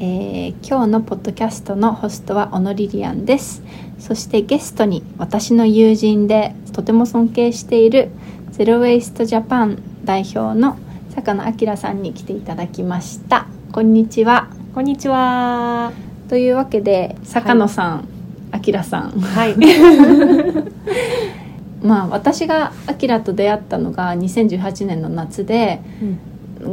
えー今日のポッドキャストのホストは小野リリアンです。そしてゲストに私の友人でとても尊敬しているゼロ・ウェイスト・ジャパン代表の坂野明さんに来ていただきました。こんにちは。こんにちは。というわけで坂野さん、明さん。はい。まあ私が明と出会ったのが2018年の夏で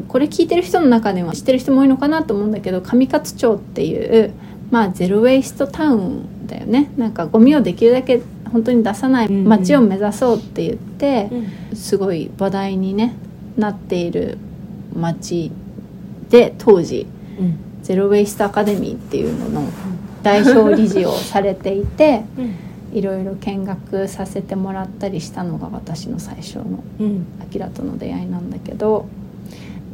これ聞いてる人の中では知ってる人も多いのかなと思うんだけど上勝町っていう、まあ、ゼロ・ウェイストタウンだよね。なんかゴミをできるだけ本当に出さない街を目指そうって言って、すごい話題に、ね、なっている街で当時ゼロ・ウェイスト・アカデミーっていうのの代表理事をされていて いろいろ見学させてもらったりしたのが私の最初のうん。アキラとの出会いなんだけど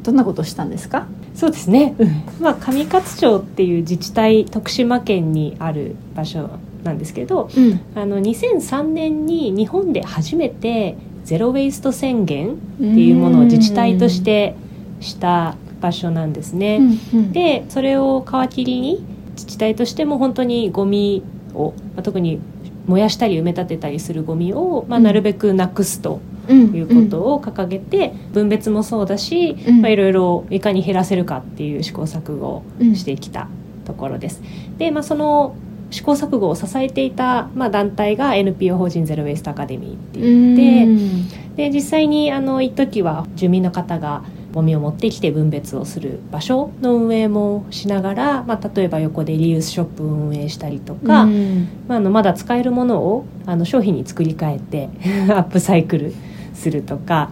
どんなことをしたんですか、そうですね。まあ上勝町っていう自治体徳島県にある場所なんですけど、うん。あの2003年に日本で初めてゼロウェイスト宣言っていうものを自治体としてした場所なんですね。うんうん。でそれを皮切りに自治体としても本当にゴミを、まあ、特に燃やしたり埋め立てたりするゴミを、まあ、うん。なるべくなくすと。うんいうことを掲げて、分別もそうだし、うん。まあ、いろいろいかに減らせるかっていう試行錯誤をうんしてきたところです。で、まあ、その試行錯誤を支えていた、まあ、団体が NPO 法人ゼロ・ウェイスト・アカデミーってうん言って、で実際にあの一時は住民の方がゴミを持ってきて分別をする場所の運営もしながら、まあ、例えば横でリユースショップを運営したりとか、うん。まあ、あのまだ使えるものをあの商品に作り変えて アップサイクルするとか、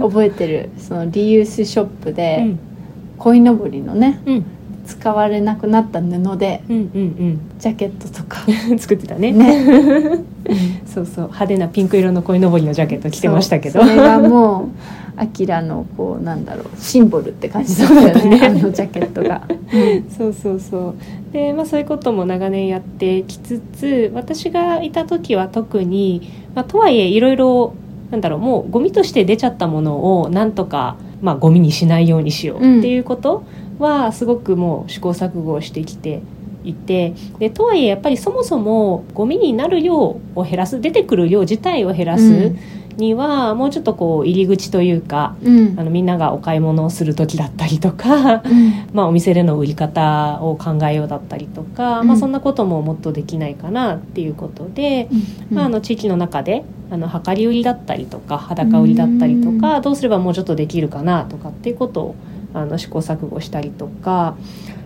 覚えてる。そのリユースショップうでん。鯉のぼりのねうん。使われなくなった布でうんうんジャケットとか。う ん作ってたね。ね。そうそう。派手なピンク色の鯉のぼりのジャケット着てましたけど。それがもうアキラのこうなんだろうシンボルって感じだったよね。あのジャケットが。そうそうそう。で、まあ、そういうことも長年やってきつつ私がいた時は特に、まあ、とはいえいろいろなんだろうもうゴミとして出ちゃったものをなんとか、まあ、ゴミにしないようにしようっていうことはすごくもう試行錯誤をしてきていてでとはいえやっぱりそもそもゴミになる量を減らす出てくる量自体を減らすには、もうちょっとこう入り口というかうん。あのみんながお買い物をする時だったりとかうん。まあ、お店での売り方を考えようだったりとか、うん。まあ、そんなことももっとできないかなっていうことで、まあ、あの地域の中であの量り売りだったりとか裸売りだったりとか、どうすればもうちょっとできるかなとかっていうことをあの試行錯誤したりとか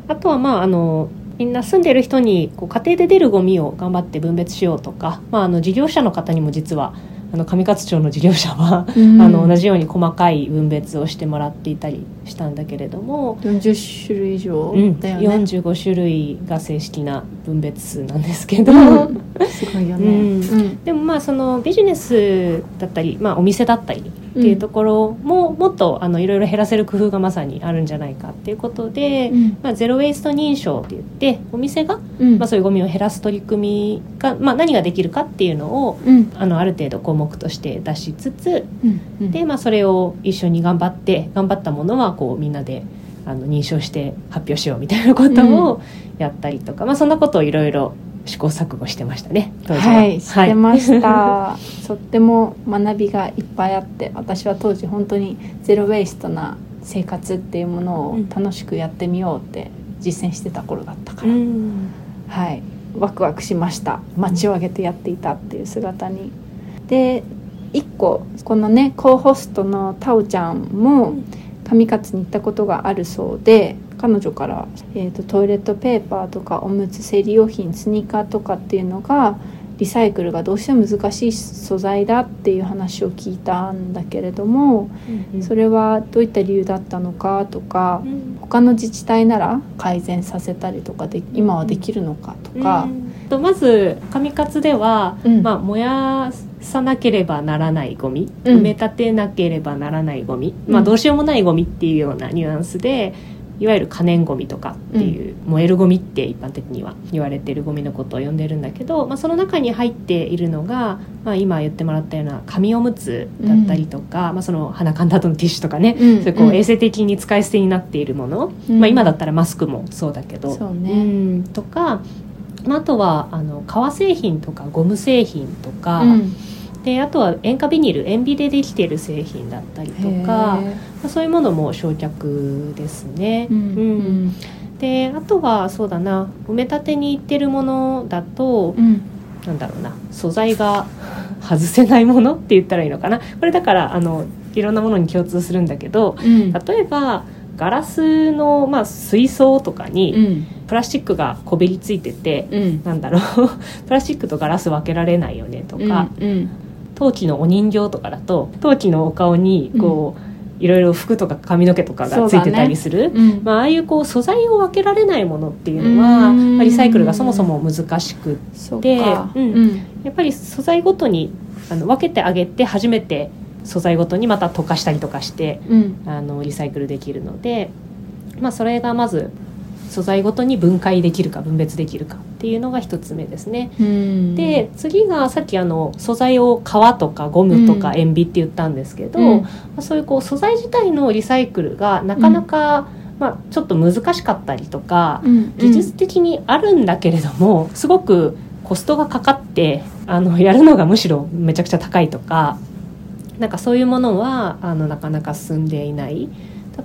あとはまああのみんな住んでる人にこう家庭で出るゴミを頑張って分別しようとか、まあ、あの事業者の方にも実はあの上勝町の事業者は、うん。あの同じように細かい分別をしてもらっていたりしたんだけれども、40種類以上うん、だよね、45種類が正式な分別数なんですけど、すごいよね、うん。うん。でもまあそのビジネスだったり、まあ、お店だったりっていうところももっとあのいろいろ減らせる工夫がまさにあるんじゃないかっていうことで、うん。まあ、ゼロ・ウェイスト認証って言ってお店が、うん。まあ、そういうゴミを減らす取り組みが、まあ、何ができるかっていうのをうん。あのある程度項目として出しつつで、まあ、それを一緒に頑張って頑張ったものはこうみんなであの認証して発表しようみたいなことをやったりとか、まあ、そんなことをいろいろ試行錯誤してましたね。当時ははい、知ってました、とっても学びがいっぱいあって私は当時本当にゼロ・ウェイストな生活っていうものをうん楽しくやってみようって実践してた頃だったかうら、ん。はい。ワクワクしました。街を挙げてやっていたっていう姿に。で一個このねコーホストのタオちゃんもうん上勝に行ったことがあるそうで彼女から、えー、とトイレットペーパーとかおむつ生理用品スニーカーとかっていうのがリサイクルがどうしても難しい素材だっていう話を聞いたんだけれどもそれはどういった理由だったのかとか他の自治体なら改善させたりとかで今はできるのかとか。とまず上勝では、うん。まあ、燃やさなければならないゴミ、うん。埋め立てなければならないゴミ、うん。まあ、どうしようもないゴミっていうようなニュアンスでいわゆる可燃ゴミとかっていう、燃えるゴミって一般的には言われてるゴミのことを呼んでるんだけど、まあ、その中に入っているのが、まあ、今言ってもらったような紙おむつだったりとか、まあ、その鼻かんだ後のティッシュとかね、うん。そこう衛生的に使い捨てになっているもの、うん。まあ、今だったらマスクもそうだけど。そううね、ん。とか、まあ、あとはあの革製品とかゴム製品とか、うん。であとは塩化ビニール塩ビでできている製品だったりとか、まへあ、そういうものも焼却ですね。ーうん。であとはそうだな埋め立てに行ってるものだと、うん。なんだろうな素材が 外せないものって言ったらいいのかな。これだからあのいろんなものに共通するんだけどうん。例えばガラスの、まあ、水槽とかに、うん。プラスチックがこびりついてて、うん。なんだろう。プラスチックとガラス分けられないよねとか、うん陶器のお人形とかだと陶器のお顔にこう、いろいろ服とか髪の毛とかがついてたりする。うん。まあ、ああいうこう素材を分けられないものっていうのは、うん。まあリサイクルがそもそも難しくそうでか。うん。うん。やっぱり素材ごとにあの分けてあげて初めて素材ごとにまた溶かしたりとかしてうん。あのリサイクルできるので、まあ、それがまず素材ごとに分解できるか分別できるかっていうのが一つ目ですね。うん。で次がさっきあの素材を革とかゴムとかうん。塩ビって言ったんですけど、うん。まあそういうこう素材自体のリサイクルがなかなか、まあ、ちょっと難しかったりとか、うん。技術的にあるんだけれどもすごくコストがかかってあのやるのがむしろめちゃくちゃ高いとかなんかそういうものはあのなかなか進んでいない。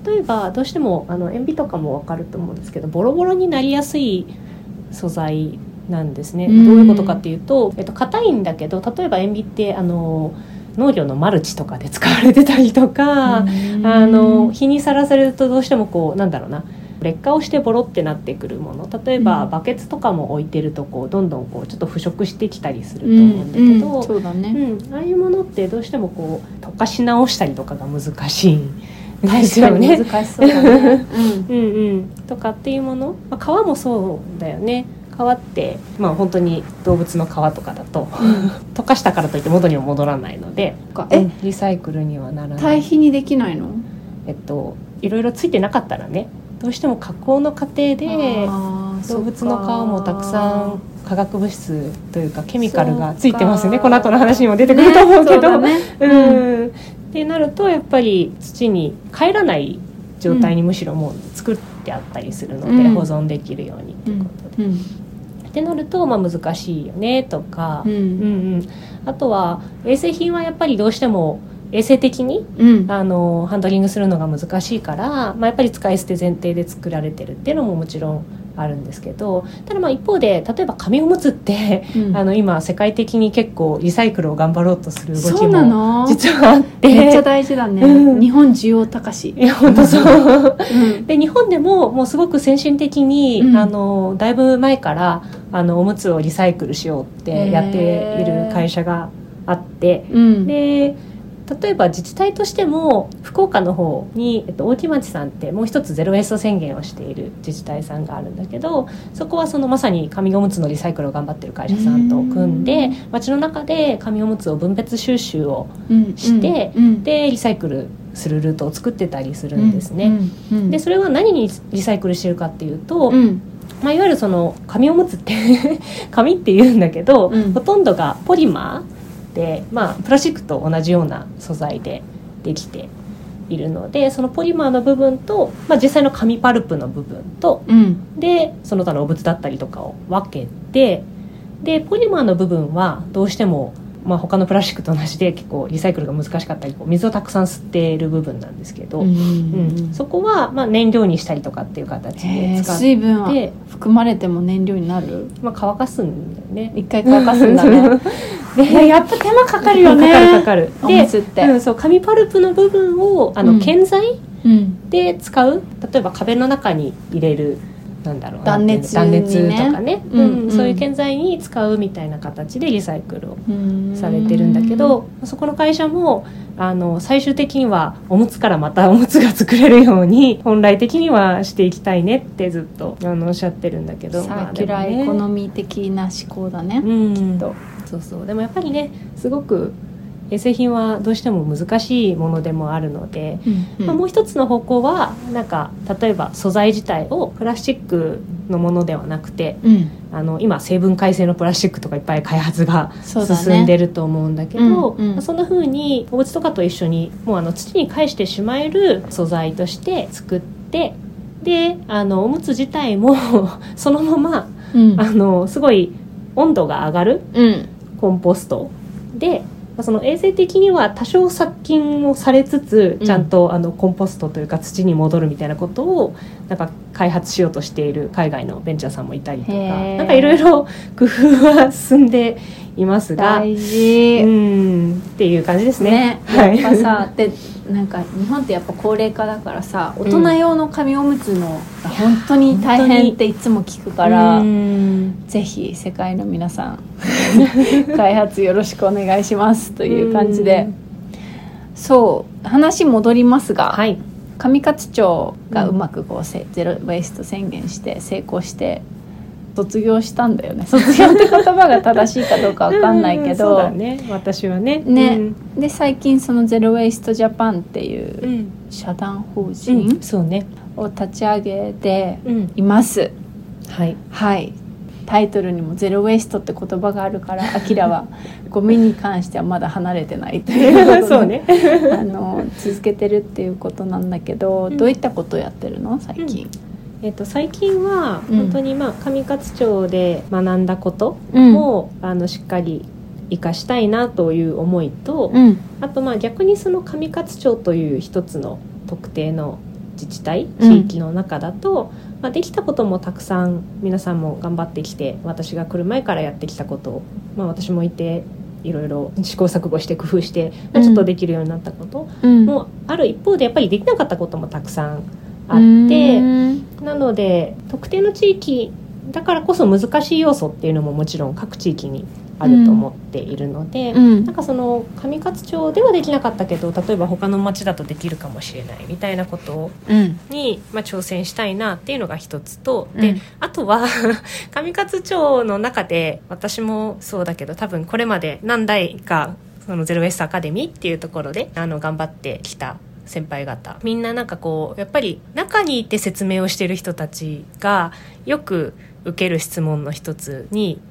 例えばどうしてもあの塩ビとかも分かると思うんですけどボロボロになりやすい素材なんですね、うん。どういうことかっていうと、えっと、硬いんだけど例えば塩ビってあの農業のマルチとかで使われてたりとか、うん。あの日にさらされるとどうしてもこうなんだろうな劣化をしてボロってなってくるもの。例えば、うん。バケツとかも置いてるとこうどんどんこうちょっと腐食してきたりするとうん思うんだけど、うんそうだね。うんああいうものってどうしてもこう溶かし直したりとかが難しい。ん ですよね。難しそうだね。うんうん、とかっていうもの、まあ、皮もそうだよね。皮って、まあ、本当に動物の皮とかだと 溶かしたからといって元には戻らないのでうんえリサイクルにはならない。堆肥にできないの？えっと、いろいろついてなかったらねどうしても加工の過程で動物の皮もたくさん化学物質というかケミカルがついてますね。この後の話にも出てくると思うけど。ねそうだね。うん。ってなるとやっぱり土に帰らない状態にむしろもう作ってあったりするので、うん。保存できるようにっていうことで。うん。ってなると、まあ、難しいよねとか、うん。うんうん。あとは衛生品はやっぱりどうしても衛生的にうん。あのハンドリングするのが難しいから、まあ、やっぱり使い捨て前提で作られてるっていうのももちろんあるんですけどただまあ一方で例えば紙おむつって、うん。あの今世界的に結構リサイクルを頑張ろうとする動きもの？実はあって。めっちゃ大事だね、うん。日本需要高し、いや本当そう。うん。で日本でももうすごく先進的に、うん。あのだいぶ前からあのおむつをリサイクルしようってやっている会社があって、うん。で例えば自治体としても福岡の方に、えっと、大木町さんってもう一つゼロエスト宣言をしている自治体さんがあるんだけどそこはそのまさに紙おむつのリサイクルを頑張ってる会社さんと組んでうん。町の中で紙おむつを分別収集をうん。してうん。でリサイクルするルートを作ってたりするんですね。うん。うん。でそれは何にリサイクルしてるかっていうと、うん。まあ、いわゆるその紙おむつって 紙って言うんだけど、うん。ほとんどがポリマーで、まあ、プラスチックと同じような素材でできているのでそのポリマーの部分と、まあ、実際の紙パルプの部分とうん。でその他のお物だったりとかを分けてでポリマーの部分はどうしても、まあ、他のプラスチックと同じで結構リサイクルが難しかったりこう水をたくさん吸っている部分なんですけど、うんうんそこはまあ燃料にしたりとかっていう形で使っ水分含まれても燃料になる？まあ、乾かすんだよね。一回乾かすんだね。でいややっぱ手間かかるよね。かかるかかる。おむつって。うん、そう紙パルプの部分をあの、うん。建材うん。で使う。例えば壁の中に入れるなんだろう断熱断熱とかね、うんうん。うん。そういう建材に使うみたいな形でリサイクルをされてるんだけどそこの会社もあの最終的にはおむつからまたおむつが作れるように 本来的にはしていきたいねってずっとあのおっしゃってるんだけど。サーキュラーエコノミー的な思考だね、うん。きっと。そうそう。でもやっぱりねすごく衛生品はどうしても難しいものでもあるので、まあ、もう一つの方向はなんか例えば素材自体をプラスチックのものではなくてうん。あの今成分解性のプラスチックとかいっぱい開発が進んでると思うんだけどうんうん。まあそんな風にお家とかと一緒にもうあの土に返してしまえる素材として作ってであのおむつ自体も そのままうん。あのすごい温度が上がるうん。コンポストでまあその衛生的には多少殺菌をされつつうんちゃんとあのコンポストというか土に戻るみたいなことをなんか開発しようとしている海外のベンチャーさんもいたりとかなんかいろいろ工夫は進んでいますが大事、うんっていう感じですね。ね。はい。やっぱさでなんか日本ってやっぱ高齢化だからさ大人用の紙おむつのが本当に大変っていつも聞くから、うんぜひ世界の皆さん 開発よろしくお願いしますという感じで。そう話戻りますが、はい。上勝町がうまくこうせゼロ・ウェイスト宣言して成功して卒業したんだよね。卒業って言葉が正しいかどうかわかんないけど、だね。私はね。ね。うん。で最近そのゼロ・ウェイスト・ジャパンっていううん。社団法う人ん。そうね。を立ち上げてうん。います、はい。はいタイトルにも「ゼロ・ウェイスト」って言葉があるから アキラはゴミに関してはまだ離れてないという そうね。あの続けてるっていうことなんだけど、うん。どういったことをやってるの？最近、えっと、最近はうん。本当にまあ上勝町で学んだことうん。も、あのしっかり生かしたいなという思いと、うん。あとまあ逆にその上勝町という一つの特定の自治体うん。地域の中だと、まあ、できたこともたくさん皆さんも頑張ってきて私が来る前からやってきたことを、まあ、私もいていろいろ試行錯誤して工夫して、まあちょっとできるようになったことうんもある一方でやっぱりできなかったこともたくさんあうって。んなので特定の地域だからこそ難しい要素っていうのももちろん各地域にあると思っているので、うん。なんかその上勝町ではできなかったけど例えば他の町だとできるかもしれないみたいなことうん。に、まあ、挑戦したいなっていうのが一つと、うん。であとは 上勝町の中で私もそうだけど多分これまで何代かそのゼロウェストアカデミーっていうところであの頑張ってきた先輩方みんななんかこうやっぱり中にいて説明をしてる人たちがよく受ける質問の一つに「まあ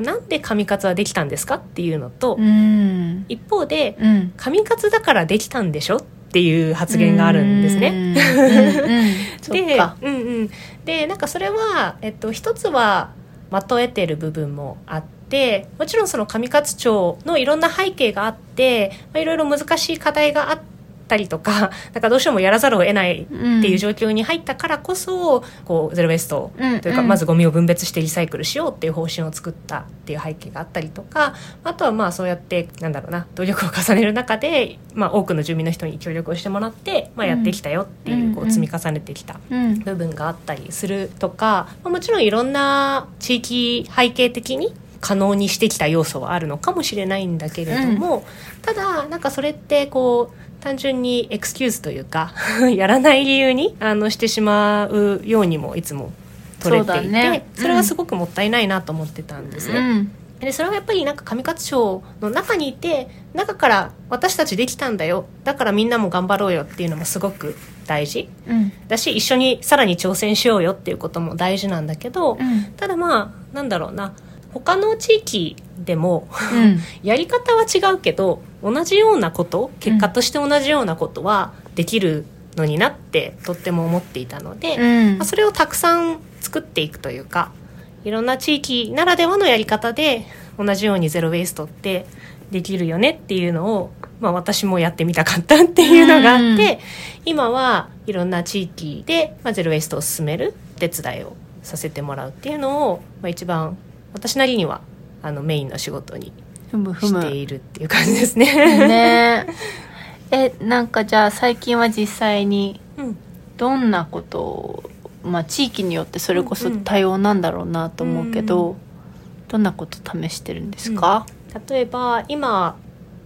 なんで上勝はできたんですか?」っていうのと、うん一方でうん「上勝だからできたんでしょ?」っていう発言があるんですね。でか、うんうん、でなんかそれは、えっと、一つはまとえてる部分もあってもちろんその上勝町のいろんな背景があって、まあ、いろいろ難しい課題があったりとか なんかどうしてもやらざるを得ないっていう状況に入ったからこそ、こうゼロ・ウェスト況というか、まずゴミを分別してリサイクルしようっていう方針を作ったっていう背景があったりとかあとはまあそうやってなんだろうな努力を重ねる中で、まあ、多くの住民の人に協力をしてもらって、まあ、やってきたよっていう,、こうん。う積み重ねてきたうん。部分があったりするとか、まあもちろんいろんな地域背景的に可能にしてきた要素はあるのかもしれないんだけれども、ただなんかそれってこう単純にエクスキューズというか やらない理由にあのしてしまうようにもいつも取れていてそうだね。それはすごくもったいないなと思ってたんですね。うん。でそれはやっぱりなんか上勝町の中にいて中から私たちできたんだよ。だからみんなも頑張ろうよっていうのもすごく大事。うん。だし一緒にさらに挑戦しようよっていうことも大事なんだけど、うん。ただまあなんだろうな。他の地域でもうん。やり方は違うけど同じようなこと結果として同じようなことはできるのになってとっても思っていたので、うん。まあ、それをたくさん作っていくというかいろんな地域ならではのやり方で同じようにゼロ・ウェイストってできるよねっていうのを、まあ、私もやってみたかったっていうのがあって、今はいろんな地域で、まあ、ゼロ・ウェイストを進める手伝いをさせてもらうっていうのを、まあ、一番私なりにはあのメインの仕事にふむふむ。しているっていう感じですね。ね。えなんかじゃあ最近は実際にうん。どんなことまあ、地域によってそれこそ多様なんだろうなと思うけど、うんどんなこと試してるんですか、例えば今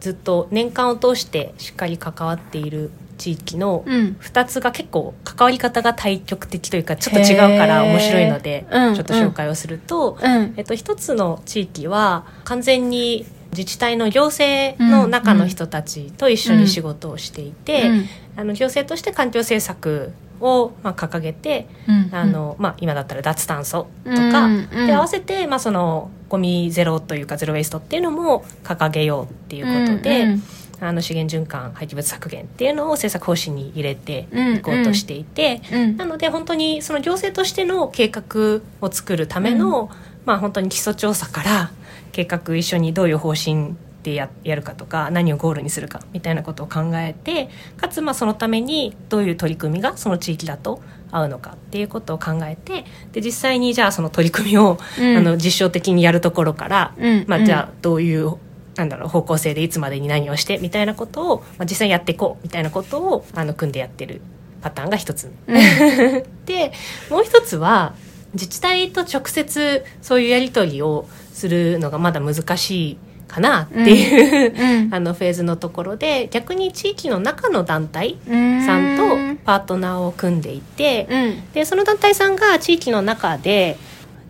ずっと年間を通してしっかり関わっている地域のうん。2つが結構関わり方が対極的というかちょっと違うから面白いのでちょっと紹介をすると、うん。えっと、一つの地域は完全に自治体の行政の中の人たちと一緒に仕事をしていて、うんあの行政として環境政策をまあ掲げて、うんあのまあ、今だったら脱炭素とうんか、うん。で合わせて、まあ、そのゴミゼロというかゼロウェイストっていうのも掲げようっていうことで、うんあの資源循環廃棄物削減っていうのを政策方針に入れてうんいこうとしていて、うんなので本当にその行政としての計画を作るための、まあ本当に基礎調査から計画一緒にどういう方針でややるかとか何をゴールにするかみたいなことを考えてかつまあそのためにどういう取り組みがその地域だと合うのかっていうことを考えてで実際にじゃあその取り組みを、うん。あの実証的にやるところから、うんまあ、じゃあどういうなんだろう方向性でいつまでに何をしてみたいなことを、まあ、実際にやっていこうみたいなことをあの組んでやってるパターンが一つ。目。でもう一つは自治体と直接そういうやり取りをするのがまだ難しいかなっていう、うん。あのフェーズのところで逆に地域の中の団体うんさんとパートナーを組んでいて、うん。でその団体さんが地域の中で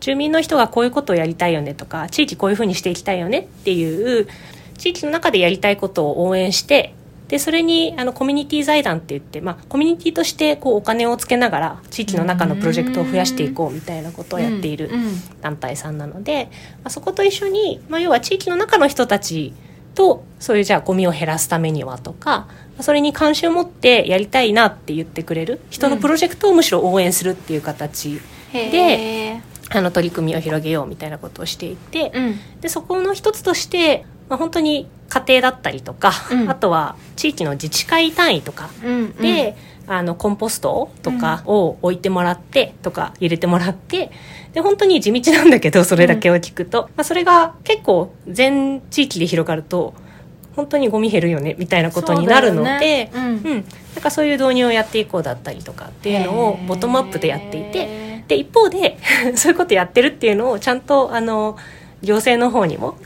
住民の人がこういうことをやりたいよねとか地域こういうふうにしていきたいよねっていう地域の中でやりたいことを応援してでそれにあのコミュニティ財団って言って、まあ、コミュニティとしてこうお金をつけながら地域の中のプロジェクトを増やしていこうみたいなことをやっているうんうん。団体さんなので、まあ、そこと一緒に、まあ、要は地域の中の人たちとそういうじゃあゴミを減らすためにはとかまあそれに関心を持ってやりたいなって言ってくれる人のプロジェクトをむしろ応援するっていう形へーあの取り組みを広げようみたいなことをしていて、うん。でそこの一つとして、まあ、本当に家庭だったりとか、うん。あとは地域の自治会単位とかうんで、あのコンポストとかを置いてもらってとか入れてもらってで本当に地道なんだけどそれだけを聞くと、まあ、それが結構全地域で広がると本当にゴミ減るよねみたいなことになるので。ね。うん。うん、なんかそういう導入をやっていこうだったりとかっていうのをボトムアップでやっていて。へで一方で そういうことやってるっていうのをちゃんとあの行政の方にも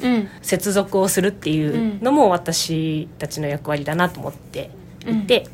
接続をするっていうのも私たちの役割だなと思っていて、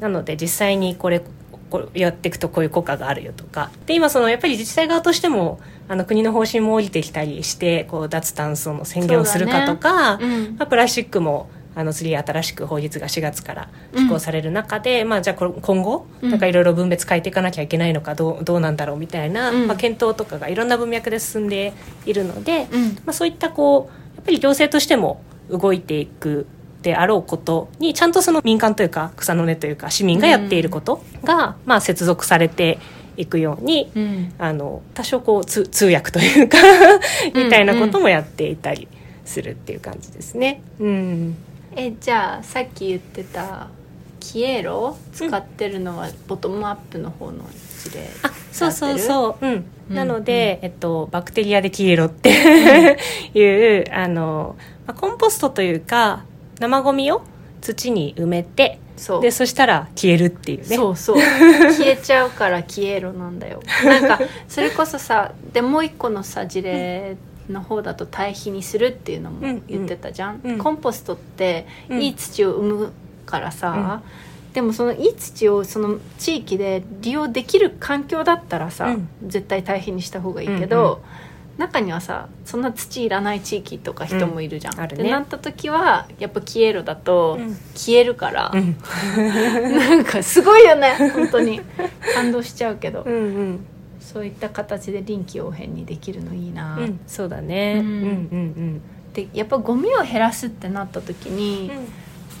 なので実際にこれこれやっていくとこういう効果があるよとか。で今そのやっぱり自治体側としてもあの国の方針も降りてきたりしてこう脱炭素の宣言をするかとか、うん。まあ、プラスチックもあの次新しく法律が4月から施行される中で、まあ、じゃあ今後うん。なんかいろいろ分別変えていかなきゃいけないのかどうどうなんだろうみたいな、うん。まあ、検討とかがいろんな文脈で進んでいるので、うん。まあ、そういったこうやっぱり行政としても動いていくであろうことにちゃんとその民間というか草の根というか市民がやっていることが、まあ、接続されていくようにうん。あの多少こう通通訳というかみたいなこともやっていたりするっていう感じですね。うんえじゃあさっき言ってたキエロ使ってるのはボトムアップの方の事例あそうそうそう、うんうん。なので、えっと、バクテリアで消えろって いうあの、まあ、コンポストというか生ゴミを土に埋めてそう。でそしたら消えるっていうね。そうそう。消えちゃうから消えろなんだよ。なんかそれこそさでもう一個のさ事例の方だと堆肥にするっていうのも言ってたじゃん、うん。うんコンポストってうん。いい土を生むからさ、でもそのいい土をその地域で利用できる環境だったらさ、うん。絶対堆肥にした方がいいけど、中にはさそんな土いらない地域とか人もいるじゃん。うんあるね。でなった時はやっぱ消えろだとうん。消えるから、うん。なんかすごいよね本当に。感動しちゃうけど、うんうんそういった形で臨機応変にできるのいいな、うん。そうだね。ううん。ん。うん。でやっぱゴミを減らすってなった時うん。に、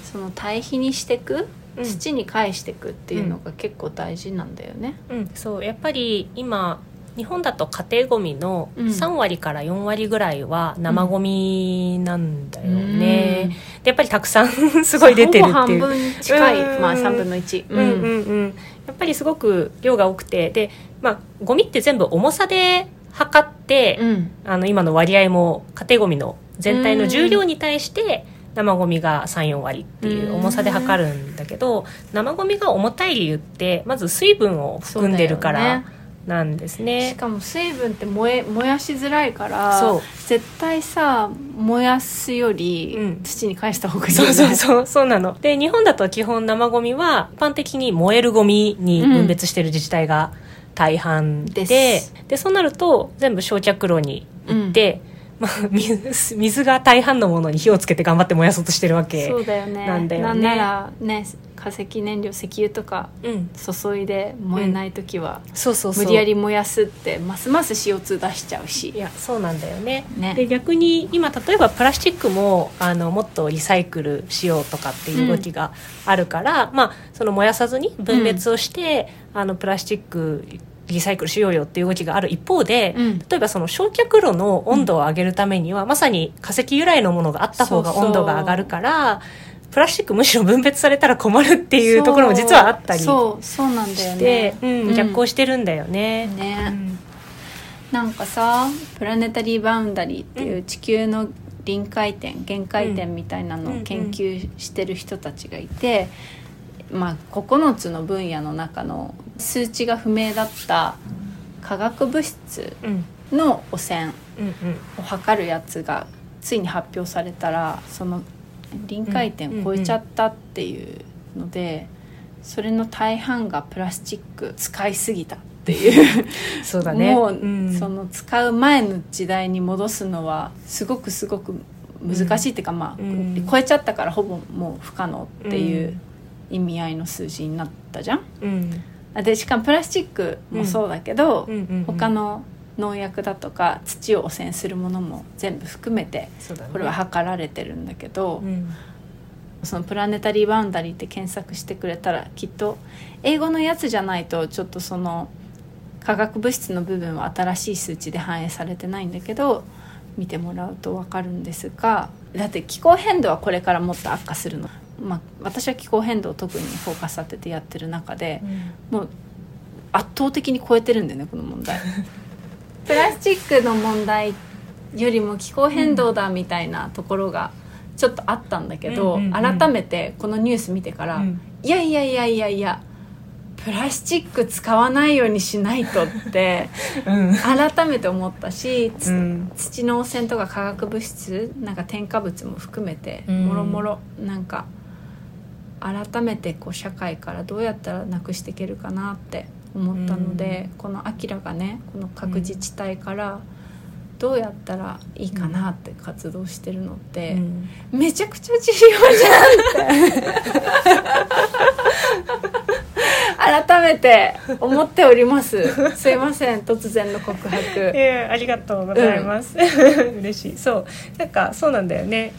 その堆肥にしてくうん。土に返してくっていうのが結構大事なんだよね。うん、そうやっぱり今日本だと家庭ごみのうん。3割から4割ぐらいは生ゴミなんだよね、でやっぱりたくさん すごい出てるっていう。半分近い、うん。まあ3分の1。うん。うん。うん。やっぱりすごく量が多くて。で、まあ、ゴミって全部重さで測って、うん。あの今の割合も家庭ゴミの全体の重量に対して生ゴミが34割っていう重さで測るんだけど生ゴミが重たい理由ってまず水分を含んでるからなんですしね。かも水分って燃え燃やしづらいから絶対さ燃やすよりうん。土に返した方がいいよね、そうそうそうそうなの。で日本だと基本生ゴミは一般的に燃えるゴミに分別している自治体が大半で,、でそうなると全部焼却炉に行って、まあ、水水が大半のものに火をつけて頑張って燃やそうとしてるわけそうだよね。なんだよね。ならね化石燃料石油とかうん、注いで燃えない時は、そうそうそう。無理やり燃やすってますます CO2 出しちゃうし。いやそうなんだよね。ね。で逆に今例えばプラスチックもあのもっとリサイクルしようとかっていう動きがあるから、まあその燃やさずに分別をして、あのプラスチックリサイクルしようよっていう動きがある一方で、うん。例えばその焼却炉の温度を上げるためには、まさに化石由来のものがあった方が温度が上がるからプラスチックむしろ分別されたら困るっていうところも実はあったりしそうそうなんだよてね、うん、逆行してるんだよね。ね、うん。なんかさプラネタリーバウンダリーっていう地球の臨界点限界点みたいなのを研究してる人たちがいて、まあ、9つの分野の中の数値が不明だった化学物質うん。の汚染うんを測るやつがついに発表されたらその臨界点を超えちゃったっていうので、それの大半がプラスチック使いすぎたっていう。うん、そうだね。もう、ん。その使う前の時代に戻すのはすごくすごく難しいっていうか、まあ、うん。超えちゃったからほぼもう不可能っていう意味合いの数字になったじゃん。うん。あでしかもプラスチックもそうだけど、うんうんうん他の農薬だとか土を汚染するものも全部含めてそうだね。これは測られてるんだけど、うん。そのプラネタリーバウンダリーって検索してくれたらきっと英語のやつじゃないとちょっとその化学物質の部分は新しい数値で反映されてないんだけど見てもらうと分かるんですがだって気候変動はこれからもっと悪化するの、まあ、私は気候変動を特にフォーカス当ててやってる中でもう圧倒的に超えてるんだよねこの問題。プラスチックの問題よりも気候変動だみたいなところがちょっとあったんだけど、うんうんうん。改めてこのニュース見てから、うん。いやいやいやいやいやプラスチック使わないようにしないとって うん。改めて思ったし、つうん。土の汚染とか化学物質なんか添加物も含めてうん。もろもろなんか改めてこう社会からどうやったらなくしていけるかなって思ったので、この「アキラがねこの各自治体からどうやったらいいかなって活動してるのって、うん。めちゃくちゃ重要じゃんって。改めて思っております。すいません突然の告白。えーありがとうございます、嬉しい。そう。なんかそうなんだよね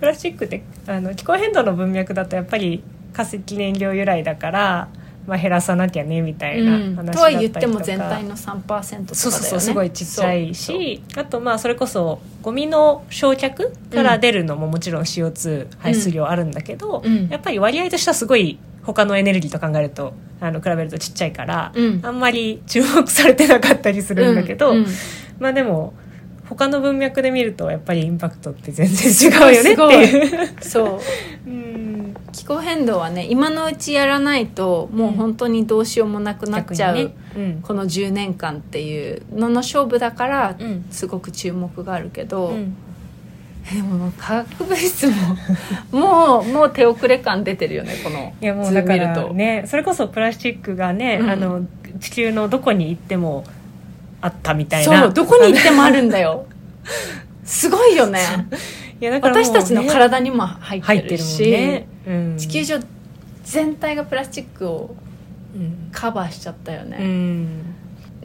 プラスチックってあの気候変動の文脈だとやっぱり化石燃料由来だから、まあ、減らさなきゃねみたいな話だったりとか、とは言っても全体の3%とかだよね。そうそうそうすごいちっちゃいしあとまあそれこそゴミの焼却から出るのももちろん CO2 排出量あるんだけど、うん。やっぱり割合としてはすごい他のエネルギーと考えるとあの比べるとちっちゃいから、うん。あんまり注目されてなかったりするんだけど、うんうん。まあでも他の文脈で見るとやっぱりインパクトって全然違うよねっていう。そう。うん。気候変動はね今のうちやらないともう本当にどうしようもなくなっちゃう、ね。うん。この10年間っていうのの勝負だからうん。すごく注目があるけど、うん。でも化学物質も もうもう手遅れ感出てるよねこのいやもう図だからねそれこそプラスチックがね、うん。あの地球のどこに行ってもあったみたいな。そうどこに行ってもあるんだよ。すごいよね。いやだからね。私たちの体にも入ってるしね、うん、地球上全体がプラスチックをうん、カバーしちゃったようね、ん、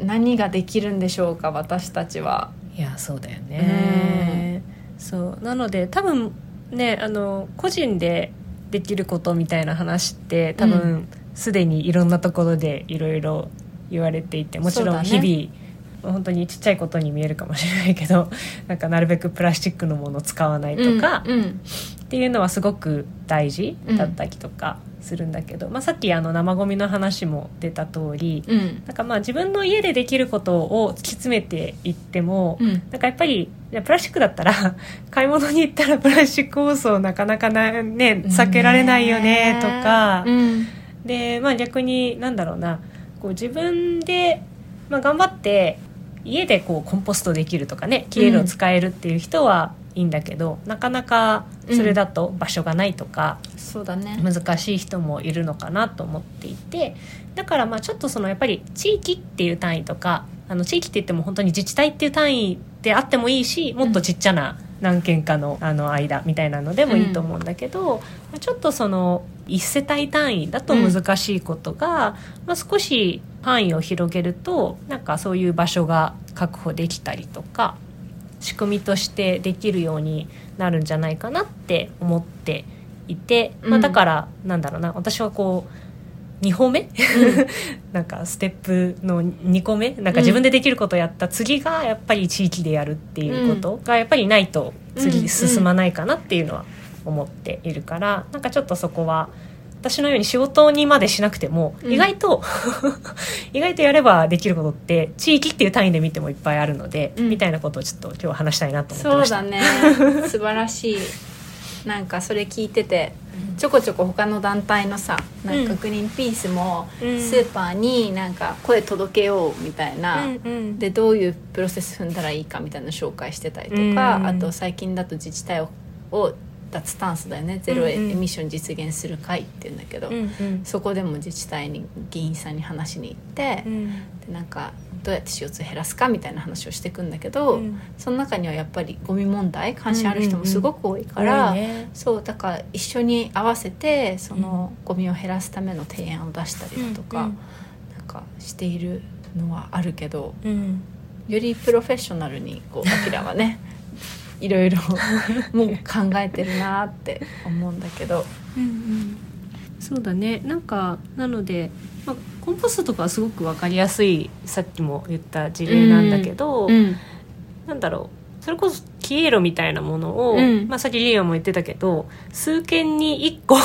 何ができるんでしょうか私たちは。いやそうだよね、そう。なので多分ねあの個人でできることみたいな話って多う分すで、にいろんなところでいろいろ言われていてもちろん日々、本当にちっちゃいことに見えるかもしれないけど なんかなるべくプラスチックのものを使わないとか、うんうん。っていうのはすごく大事だったりとかするんだけど、まあ、さっきあの生ゴミの話も出た通り、うん。なんかまあ自分の家でできることを突き詰めていっても、うん。なんかやっぱりプラスチックだったら 買い物に行ったら プラスチック包装なかなかな、ね、避けられないよねとか、うん。で、まあ、逆になんだろうなこう自分でまあ、頑張って家でこうコンポストできるとかね消えるを使えるっていう人はいいんだけど、なかなかそれだと場所がないとか、そうだね。難しい人もいるのかなと思っていてだからまあちょっとそのやっぱり地域っていう単位とかあの地域って言っても本当に自治体っていう単位であってもいいしもっとちっちゃな何軒かのあの間みたいなのでもいいと思うんだけど、まあちょっとその1世帯単位だと難しいことが、まあ、少し範囲を広げるとなんかそういう場所が確保できたりとか仕組みとしてできるようになるんじゃないかなって思っていて、まあ、うんだからなんだろうな私はこう2歩目、なんかステップの2個目？なんか自分でできることをやった次がやっぱり地域でやるっていうことがやっぱりないと次進まないかなっていうのは思っているからなんかちょっとそこは私のように仕事にまでしなくてもうん。意外と、意外とやればできることって地域っていう単位で見てもいっぱいあるので、うん。みたいなことをちょっと今日は話したいなと思ってそました。うだね。素晴らしいなんかそれ聞いててちょこちょこ他の団体のさなんかうん。グリーンピースもうん。スーパーになんか声届けようみたいな、うんうん。でどういうプロセス踏んだらいいかみたいなの紹介してたりとか、うん。あと最近だと自治体をを脱炭素だよね。ゼロエうん。うんミッション実現する会っていうんだけど、うんうん。そこでも自治体に議員さんに話しに行って、うん。でなんかどうやって CO2 減らすかみたいな話をしていくんだけど、うん。その中にはやっぱりゴミ問題関心ある人もすごく多いから、多いねそうだから一緒に合わせてそのゴミを減らすための提案を出したりだとか、なんかしているのはあるけどうんうん。よりプロフェッショナルにこうアキラはね いろいろ もう考えてるなって思うんだけど。そうだね。なんかなので、まあ、コンポストとかはすごく分かりやすいさっきも言った事例なんだけど、うんなんだろう。それこそ消えろみたいなものを、うん。まあ、さっきリアも言ってたけど数軒に1個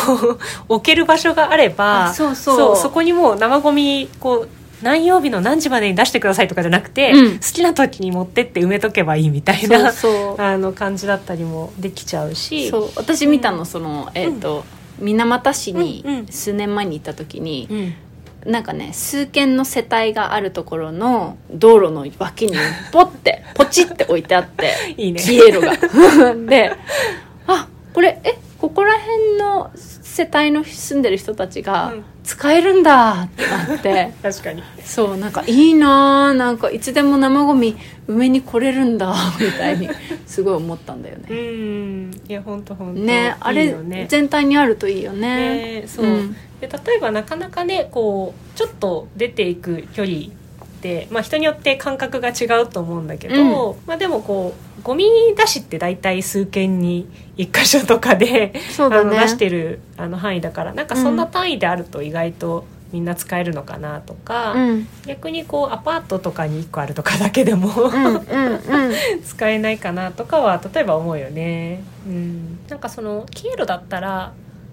置ける場所があればあそう。そうそこにもう生ゴミこう何曜日の何時までに出してくださいとかじゃなくて、うん。好きな時に持ってって埋めとけばいいみたいそうなそう。あの感じだったりもできちゃうし。そう。私見たのそのえっ、と、水俣市にうんうん数年前に行った時に、うん。なんかね数軒の世帯があるところの道路の脇にポッて ポチって置いてあっていいね。消えろが。であこれえここら辺の世帯の住んでる人たちがうん。使えるんだってなって、確かに。そうなんかいいなーなんかいつでも生ゴミ埋めに来れるんだみたいに すごい思ったんだようね。ん。いや本当本当ねあいいれよね。全体にあるといいよね。ねそう、うん。で例えばなかなかねこうちょっと出ていく距離まあ、人によって感覚が違うと思うんだけど、まあ、でもこうゴミ出しって大体数軒に一箇所とかで、ね。あの出してるあの範囲だからなんかそんな単位であると意外とみんな使えるのかなとか、うん。逆にこうアパートとかに1個あるとかだけでも、うんうんうん。使えないかなとかは例えば思うよね。うん、なんかその経路だったら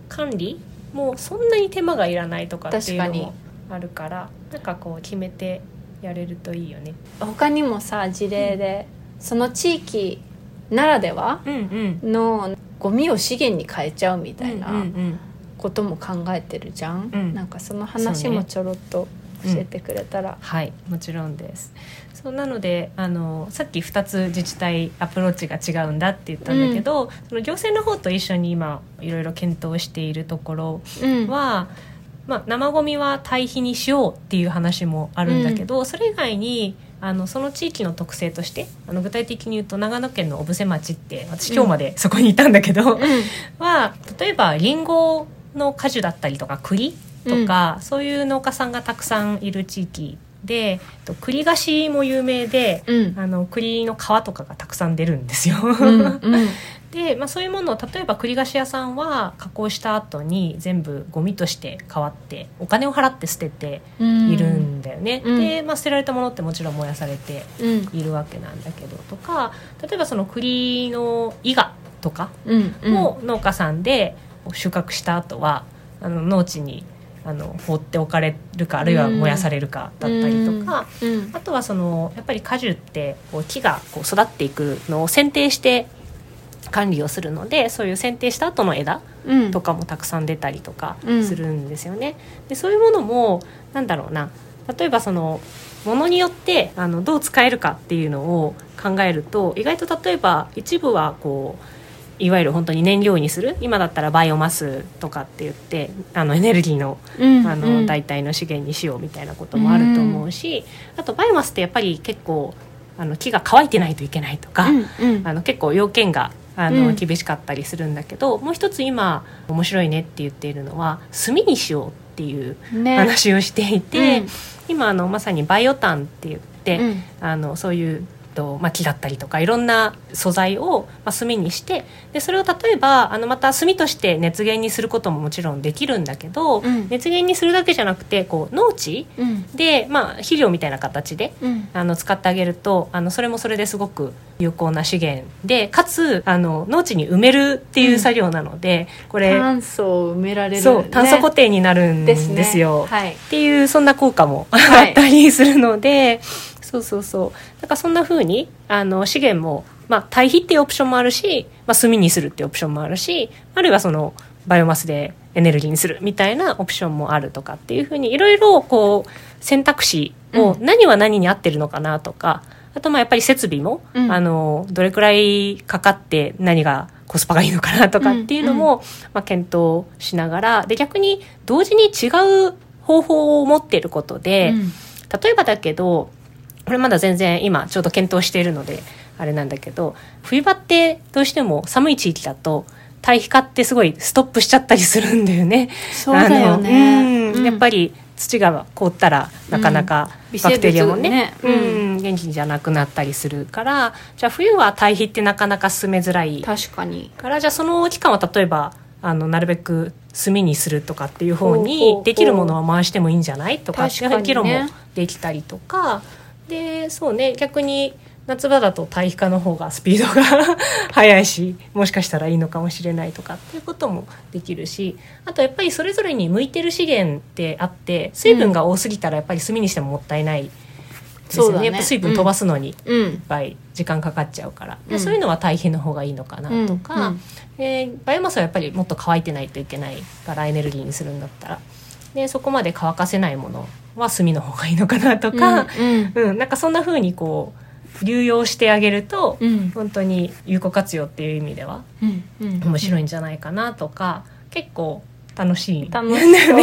管理もうそんなに手間がいらないとかっていうのもあるからなんかこう決めてやれるといいよね。他にもさ事例で、その地域ならではうんうん。のゴミを資源に変えちゃうみたいうんうなん。ことも考えてるじゃん、うん。なんかその話もちょろっと教えてくれたら、はいもちろんです。そうなのであのさっき2つ自治体アプローチが違うんだって言ったんだけど、その行政の方と一緒に今いろいろ検討しているところうん。は、まあ、生ゴミは堆肥にしようっていう話もあるんだけど、それ以外にあのその地域の特性としてあの具体的に言うと長野県の小布施町って私今日までそこにいたんだけど、は例えばりんごの果樹だったりとか栗とか、そういう農家さんがたくさんいる地域でえっと栗菓子も有名で、うん。あの栗の皮とかがたくさん出るんですよ。うんうん。で、まあ、そういうものを例えば栗菓子屋さんは加工した後に全部ゴミとして変わってお金を払って捨ててうん。いるんだよね、うん。で、まあ、捨てられたものってもちろん燃やされてうんいるわけなんだけどとか例えばその栗の伊賀とかも農家さんで収穫した後はあの農地にあの放っておかれるかあるいは燃やされるかだったりとか、うん。あとはそのやっぱり果樹ってこう木がこう育っていくのを剪定して管理をするのでそういう剪定した後の枝うん。うんとかもたくさん出たりとかうん。するんですよね。でそういうものもなんだろうな。例えばそのものによってあのどう使えるかっていうのを考えると意外と例えば一部はこういわゆる本当に燃料にする今だったらバイオマスとかって言ってあのエネルギーのあの代替の資源にしようみたいなこともあると思うし、あとバイオマスってやっぱり結構あの木が乾いてないといけないとか、あの結構要件があの、厳しかったりするんだけどもう一つ今面白いねって言っているのは炭にしようっていう話をしていて、ね今あのまさにバイオタンって言って、あのそういうとまあ、木だったりとかいろんな素材を、まあ、炭にしてでそれを例えばあのまた炭として熱源にすることももちろんできるんだけど、うん、熱源にするだけじゃなくてこう農地で、まあ、肥料みたいな形で、うん、あの使ってあげるとあのそれもそれですごく有効な資源。でかつあの農地に埋めるっていう作業なので、うん、これ炭素を埋められる、そう炭素固定になるんですよ、ね。はい、っていうそんな効果も あったりするので。そうそうそう。だからそんなふうにあの資源も、まあ、対比っていうオプションもあるし、まあ、炭にするっていうオプションもあるしあるいはそのバイオマスでエネルギーにするみたいなオプションもあるとかっていうふうにいろいろこう選択肢を何は何に合ってるのかなとか、うん、あとまあやっぱり設備も、うん、あのどれくらいかかって何がコスパがいいのかなとかっていうのも、うん、まあ、検討しながらで逆に同時に違う方法を持っていることで、例えばだけどこれまだ全然今ちょうど検討しているのであれなんだけど冬場ってどうしても寒い地域だと堆肥化ってすごいストップしちゃったりするんだよね。そうだよね、うん、やっぱり土が凍ったらなかなかバクテリアもねね、うん、元気じゃなくなったりするからじゃあ冬は堆肥ってなかなか進めづらい。確かに。からじゃあその期間は例えばあのなるべく炭にするとかっていう方にできるものは回してもいいんじゃないとかっていう議論もできたりとか。でそうね逆に夏場だと堆肥化の方がスピードが 速いしもしかしたらいいのかもしれないとかっていうこともできるしあとやっぱりそれぞれに向いてる資源ってあって水分が多すぎたらやっぱり炭にしてももったいないですよね、ね、やっぱ水分飛ばすのにいっぱい時間かかっちゃうから、うん、でそういうのは堆肥の方がいいのかなとか、うん。うん、でバイオマスはやっぱりもっと乾いてないといけないからエネルギーにするんだったら。でそこまで乾かせないものは炭の方がいいのかなとか、うんうん、なんかそんな風にこう流用してあげると、うん、本当に有効活用っていう意味では面白いんじゃないかなとか結構楽しい。楽しそう。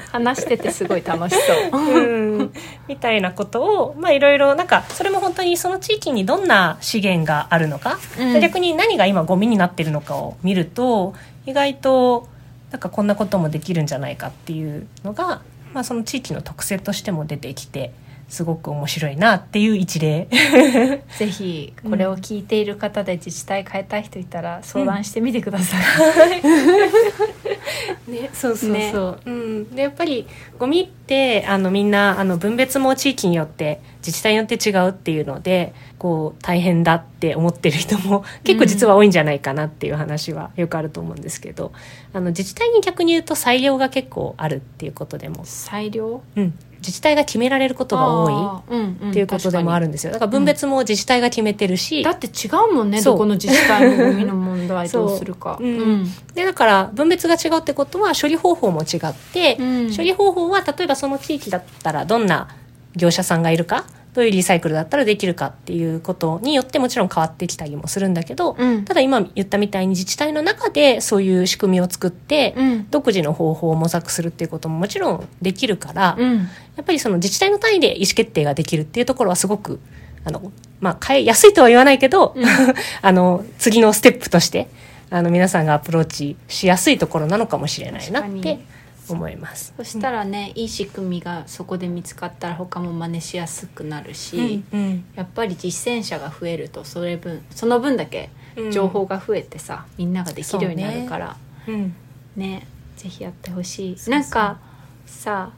話しててすごい楽しそう、うん、みたいなことをまあいろいろなんかそれも本当にその地域にどんな資源があるのか、うん、逆に何が今ゴミになってるのかを見ると意外となんかこんなこともできるんじゃないかっていうのがまあ、その地域の特性としても出てきてすごく面白いなっていう一例。ぜひこれを聞いている方で自治体変えたい人いたら相談してみてください、うん、ね、そうそうそう、ね、うん、でやっぱりゴミってあのみんなあの分別も地域によって自治体によって違うっていうのでこう大変だって思ってる人も結構実は多いんじゃないかなっていう話はよくあると思うんですけど、あの自治体に逆に言うと裁量が結構あるっていうことでも。裁量、うん、自治体が決められることが多いっていうことでもあるんですよ。だから分別も自治体が決めてるし、だって違うもんねどこの自治体のゴミの問題どうするか、う。ん、でだから分別が違うってことは処理方法も違って、処理方法は例えばその地域だったらどんな業者さんがいるかどういうリサイクルだったらできるかっていうことによってもちろん変わってきたりもするんだけど、うん、ただ今言ったみたいに自治体の中でそういう仕組みを作って、うん、独自の方法を模索するっていうことももちろんできるから、うん、やっぱりその自治体の単位で意思決定ができるっていうところはすごくあの、まあ、変えやすいとは言わないけど、あの次のステップとしてあの皆さんがアプローチしやすいところなのかもしれないなって思います。そしたらね、うん、いい仕組みがそこで見つかったら他も真似しやすくなるし、うんうん、やっぱり実践者が増えるとそれ分その分だけ情報が増えてさ、みんなができるようになるから、ね。ねぜひやってほしい。なんかさ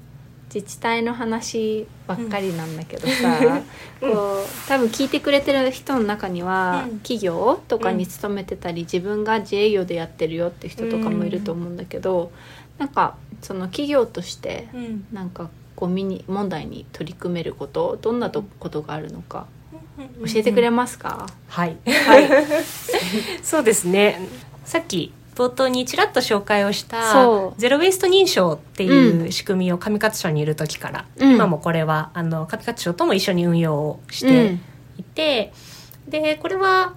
自治体の話ばっかりなんだけどさ、うん、こう多分聞いてくれてる人の中には、うん、企業とかに勤めてたり、自分が自営業でやってるよって人とかもいると思うんだけど、うん、なんかその企業としてなんかゴミに問題に取り組めることどんなことがあるのか教えてくれますか、はい、はい、そうですね。さっき冒頭にちらっと紹介をしたゼロ・ウェイスト認証っていう仕組みを上勝町にいる時から、うん。今もこれはあの上勝町とも一緒に運用をしていて、でこれは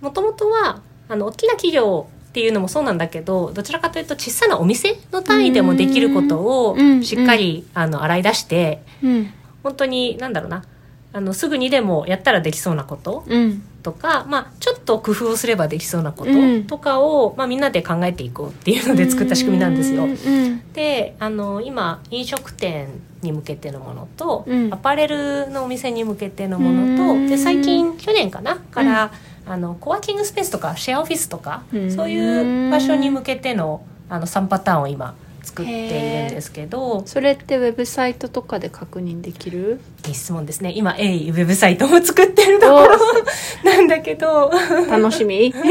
もともとはあの大きな企業っていうのもそうなんだけどどちらかというと小さなお店の単位でもできることをうん。しっかりあの洗い出してうん。本当になんだろうなあのすぐにでもやったらできそうなことうん。とか、まあ、ちょっと工夫をすればできそうなことうん。とかを、まあ、みんなで考えていこうっていうので作った仕組みなんですよ。う。ん。であの今飲食店に向けてのものと、うん。アパレルのお店に向けてのものと、うん。で最近去年かなから、あのコワーキングスペースとかシェアオフィスとか、うん。そういう場所に向けてのあの3パターンを今作っているんですけど。それってウェブサイトとかで確認できる？いい質問ですね。今鋭意ウェブサイトを作ってるところ なんだけど。楽しみ？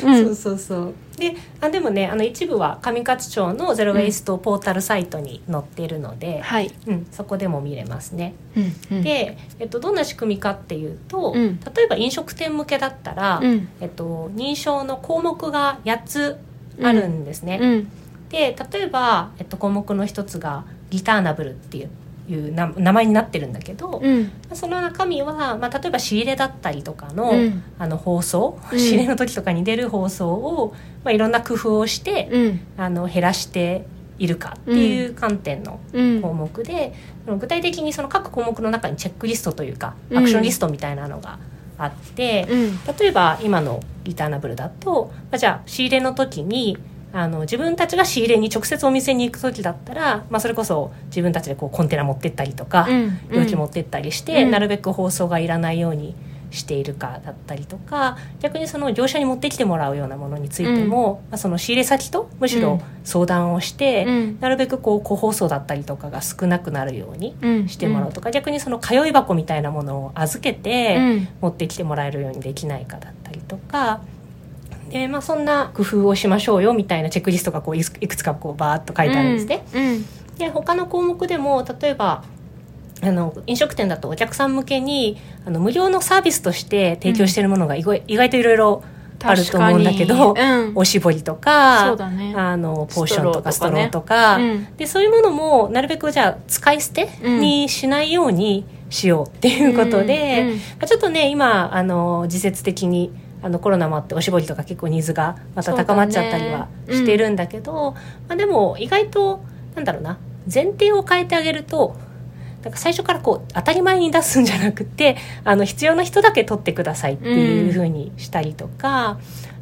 そうそうそう。であでもねあの一部は上勝町のゼロ・ウェイストポータルサイトに載ってるので、はい、うん、そこでも見れますね。うんうん、で、えっと、どんな仕組みかっていうと、うん。例えば飲食店向けだったら、うん。えっと、認証の項目が8つあるんですね。うんで例えば、えっと、項目の一つが「リターナブル」っていういうな名前になってるんだけど、うん。その中身は、まあ、例えば仕入れだったりとかの,、うん。あの放送、うん。仕入れの時とかに出る放送を、まあ、いろんな工夫をして、うん。あの減らしているかっていう観点のうん。項目で、具体的にその各項目の中にチェックリストというかうん。アクションリストみたいなのがあって、うん。例えば今のリターナブルだと、まあ、じゃあ仕入れの時にあの自分たちが仕入れに直接お店に行く時だったら、まあ、それこそ自分たちでこうコンテナ持ってったりとか、うん容器持ってったりして、うん。なるべく包装がいらないようにしているかだったりとか逆にその業者に持ってきてもらうようなものについても、まあ、その仕入れ先とむしろ相談をして、うん。なるべくこう個包装だったりとかが少なくなるようにうん。してもらうとか、逆にその通い箱みたいなものを預けて、うん。持ってきてもらえるようにできないかだったりとか。でまあ、そんな工夫をしましょうよみたいなチェックリストがこういくつかこうバーッと書いてあるんですね。うんで他の項目でも例えばあの飲食店だとお客さん向けにあの無料のサービスとして提供しているものが意外,、意外といろいろあると思うんだけど、うん。おしぼりとかね。あのポーションとかストローーとか。うん。でそういうものもなるべくじゃあ使い捨てにしないようにしようっていうことで、うんちょっとね今あの時節的にあのコロナもあっておしぼりとか結構ニーズがまた高まっちゃったりはしてるんだけどまあ、でも意外となんだろうな前提を変えてあげるとなんか最初からこう当たり前に出すんじゃなくてあの必要な人だけ取ってくださいっていうふうにしたりとか、ま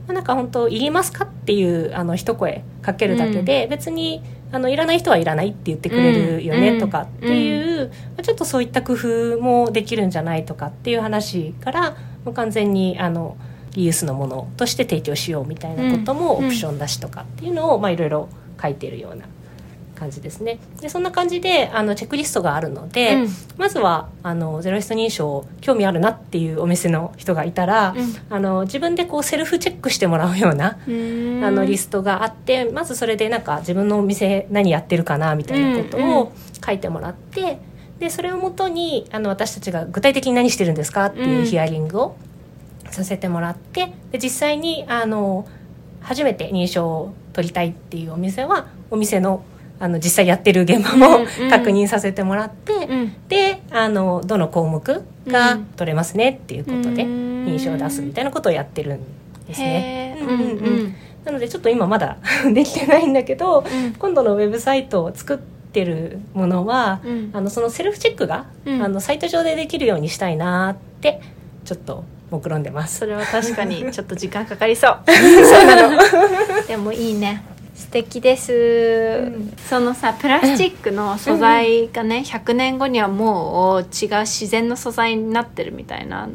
あなんか本当いりますかっていうあの一声かけるだけで、別にあのいらない人はいらないって言ってくれるよねうん。とかっていう、まあちょっとそういった工夫もできるんじゃないとかっていう話からもう完全にあのリユースのものとして提供しようみたいなこともオうん。プション出しとかっていうのを、まあ、いろいろ書いてるような感じですね。でそんな感じであのチェックリストがあるので、うん。まずはあのゼロリスト認証興味あるなっていうお店の人がいたら、あの自分でこうセルフチェックしてもらうような、うん。あのリストがあってまずそれでなんか自分のお店何やってるかなみたいなことうんうん。を書いてもらって、でそれをもとにあの私たちが具体的に何してるんですかっていうヒアリングをさせてもらってで実際にあの初めて認証を取りたいっていうお店はお店のあの実際やってる現場も、うんうん。確認させてもらって、うん。であのどの項目がうん。取れますねっていうことでうん。認証を出すみたいなことをやってるんですね。へー。うんうん。うんなのでちょっと今まだ できてないんだけどうん。今度のウェブサイトを作ってるものは、うん。あのそのセルフチェックが、うん。あのサイト上でできるようにしたいなってちょっと目論んでます。それは確かに ちょっと時間かかりそう。そうなの。でもいいね。素敵です、んそのさプラスチックの素材がね100年後にはもう違う自然の素材になってるみたいな、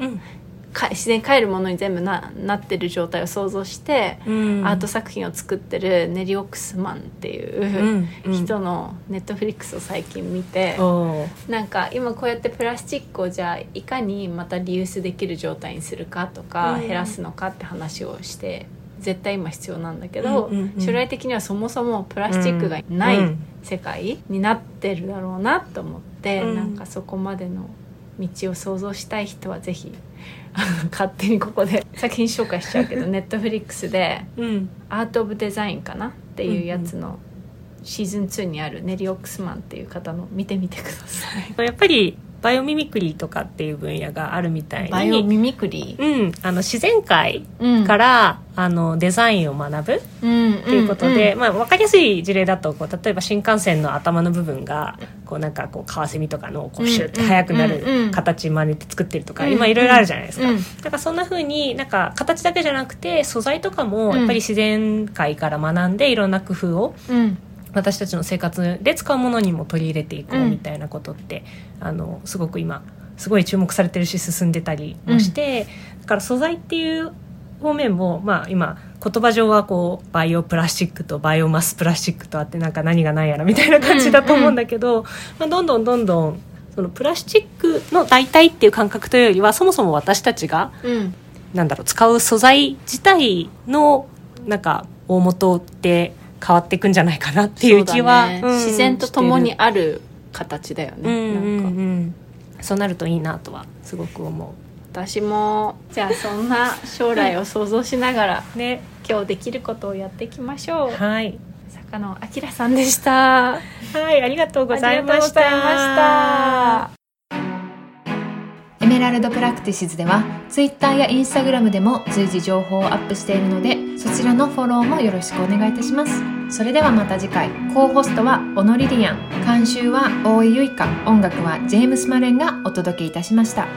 自然に帰るものに全部ななってる状態を想像して、うん。アート作品を作ってるネリオックスマンっていううんうん。人のネットフリックスを最近見て、おーなんか今こうやってプラスチックをじゃあいかにまたリユースできる状態にするかとか、うん。減らすのかって話をして絶対今必要なんだけど、うんうんうん。将来的にはそもそもプラスチックがないうん。世界になってるだろうなと思って、うん。なんかそこまでの道を想像したい人はぜひ 勝手にここで作品紹介しちゃうけど ネットフリックスでうん「アート・オブ・デザイン」かなっていうやつのシーズン2にあるネリ・オックスマンっていう方の見てみてください。やっぱり biomimicry とかっていう分野があるみたいに。 biomimicry、うん、あの自然界うん。から、あのデザインを学ぶうんっていうことで、まあ、分かりやすい事例だとこう例えば新幹線の頭の部分がこうなんかこうカワセミとかのこうシュッて速くなうんうんうんる形真似て作ってるとか、うん。今いろいろあるじゃないですか。うんなんかそんな風になんか形だけじゃなくて素材とかもやっぱり自然界から学んでいろんな工夫をうん私たちの生活で使うものにも取り入れていこううんみたいなことって、あのすごく今すごい注目されてるし進んでたりもして、だから素材っていう方面も、まあ、今言葉上はこうバイオプラスチックとバイオマスプラスチックとあってなんか何が何やらみたいな感じだと思うんだけど、まあ、どんどんどんどんそのプラスチックの代替っていう感覚というよりはそもそも私たちがうん。なんだろう使う素材自体のなんか大元って変わっていくんじゃないかなっていう気は、ね。うん自然と共にある形だよね、うんうんなんかうん。そうなるといいなとはすごく思私もじゃあそんな将来を想像しながらう ね。今日できることをやっていきましょう。はい。坂野明さんでした。あはいありがとうございましたエメラルドプラクティシズでは Twitter や Instagram でも随時情報をアップしているのでそちらのフォローもよろしくお願いいたします。それではまた次回。 co-host はオノリリアン。監修は大井ゆいか音楽はジェームス・マレンがお届けいたしました。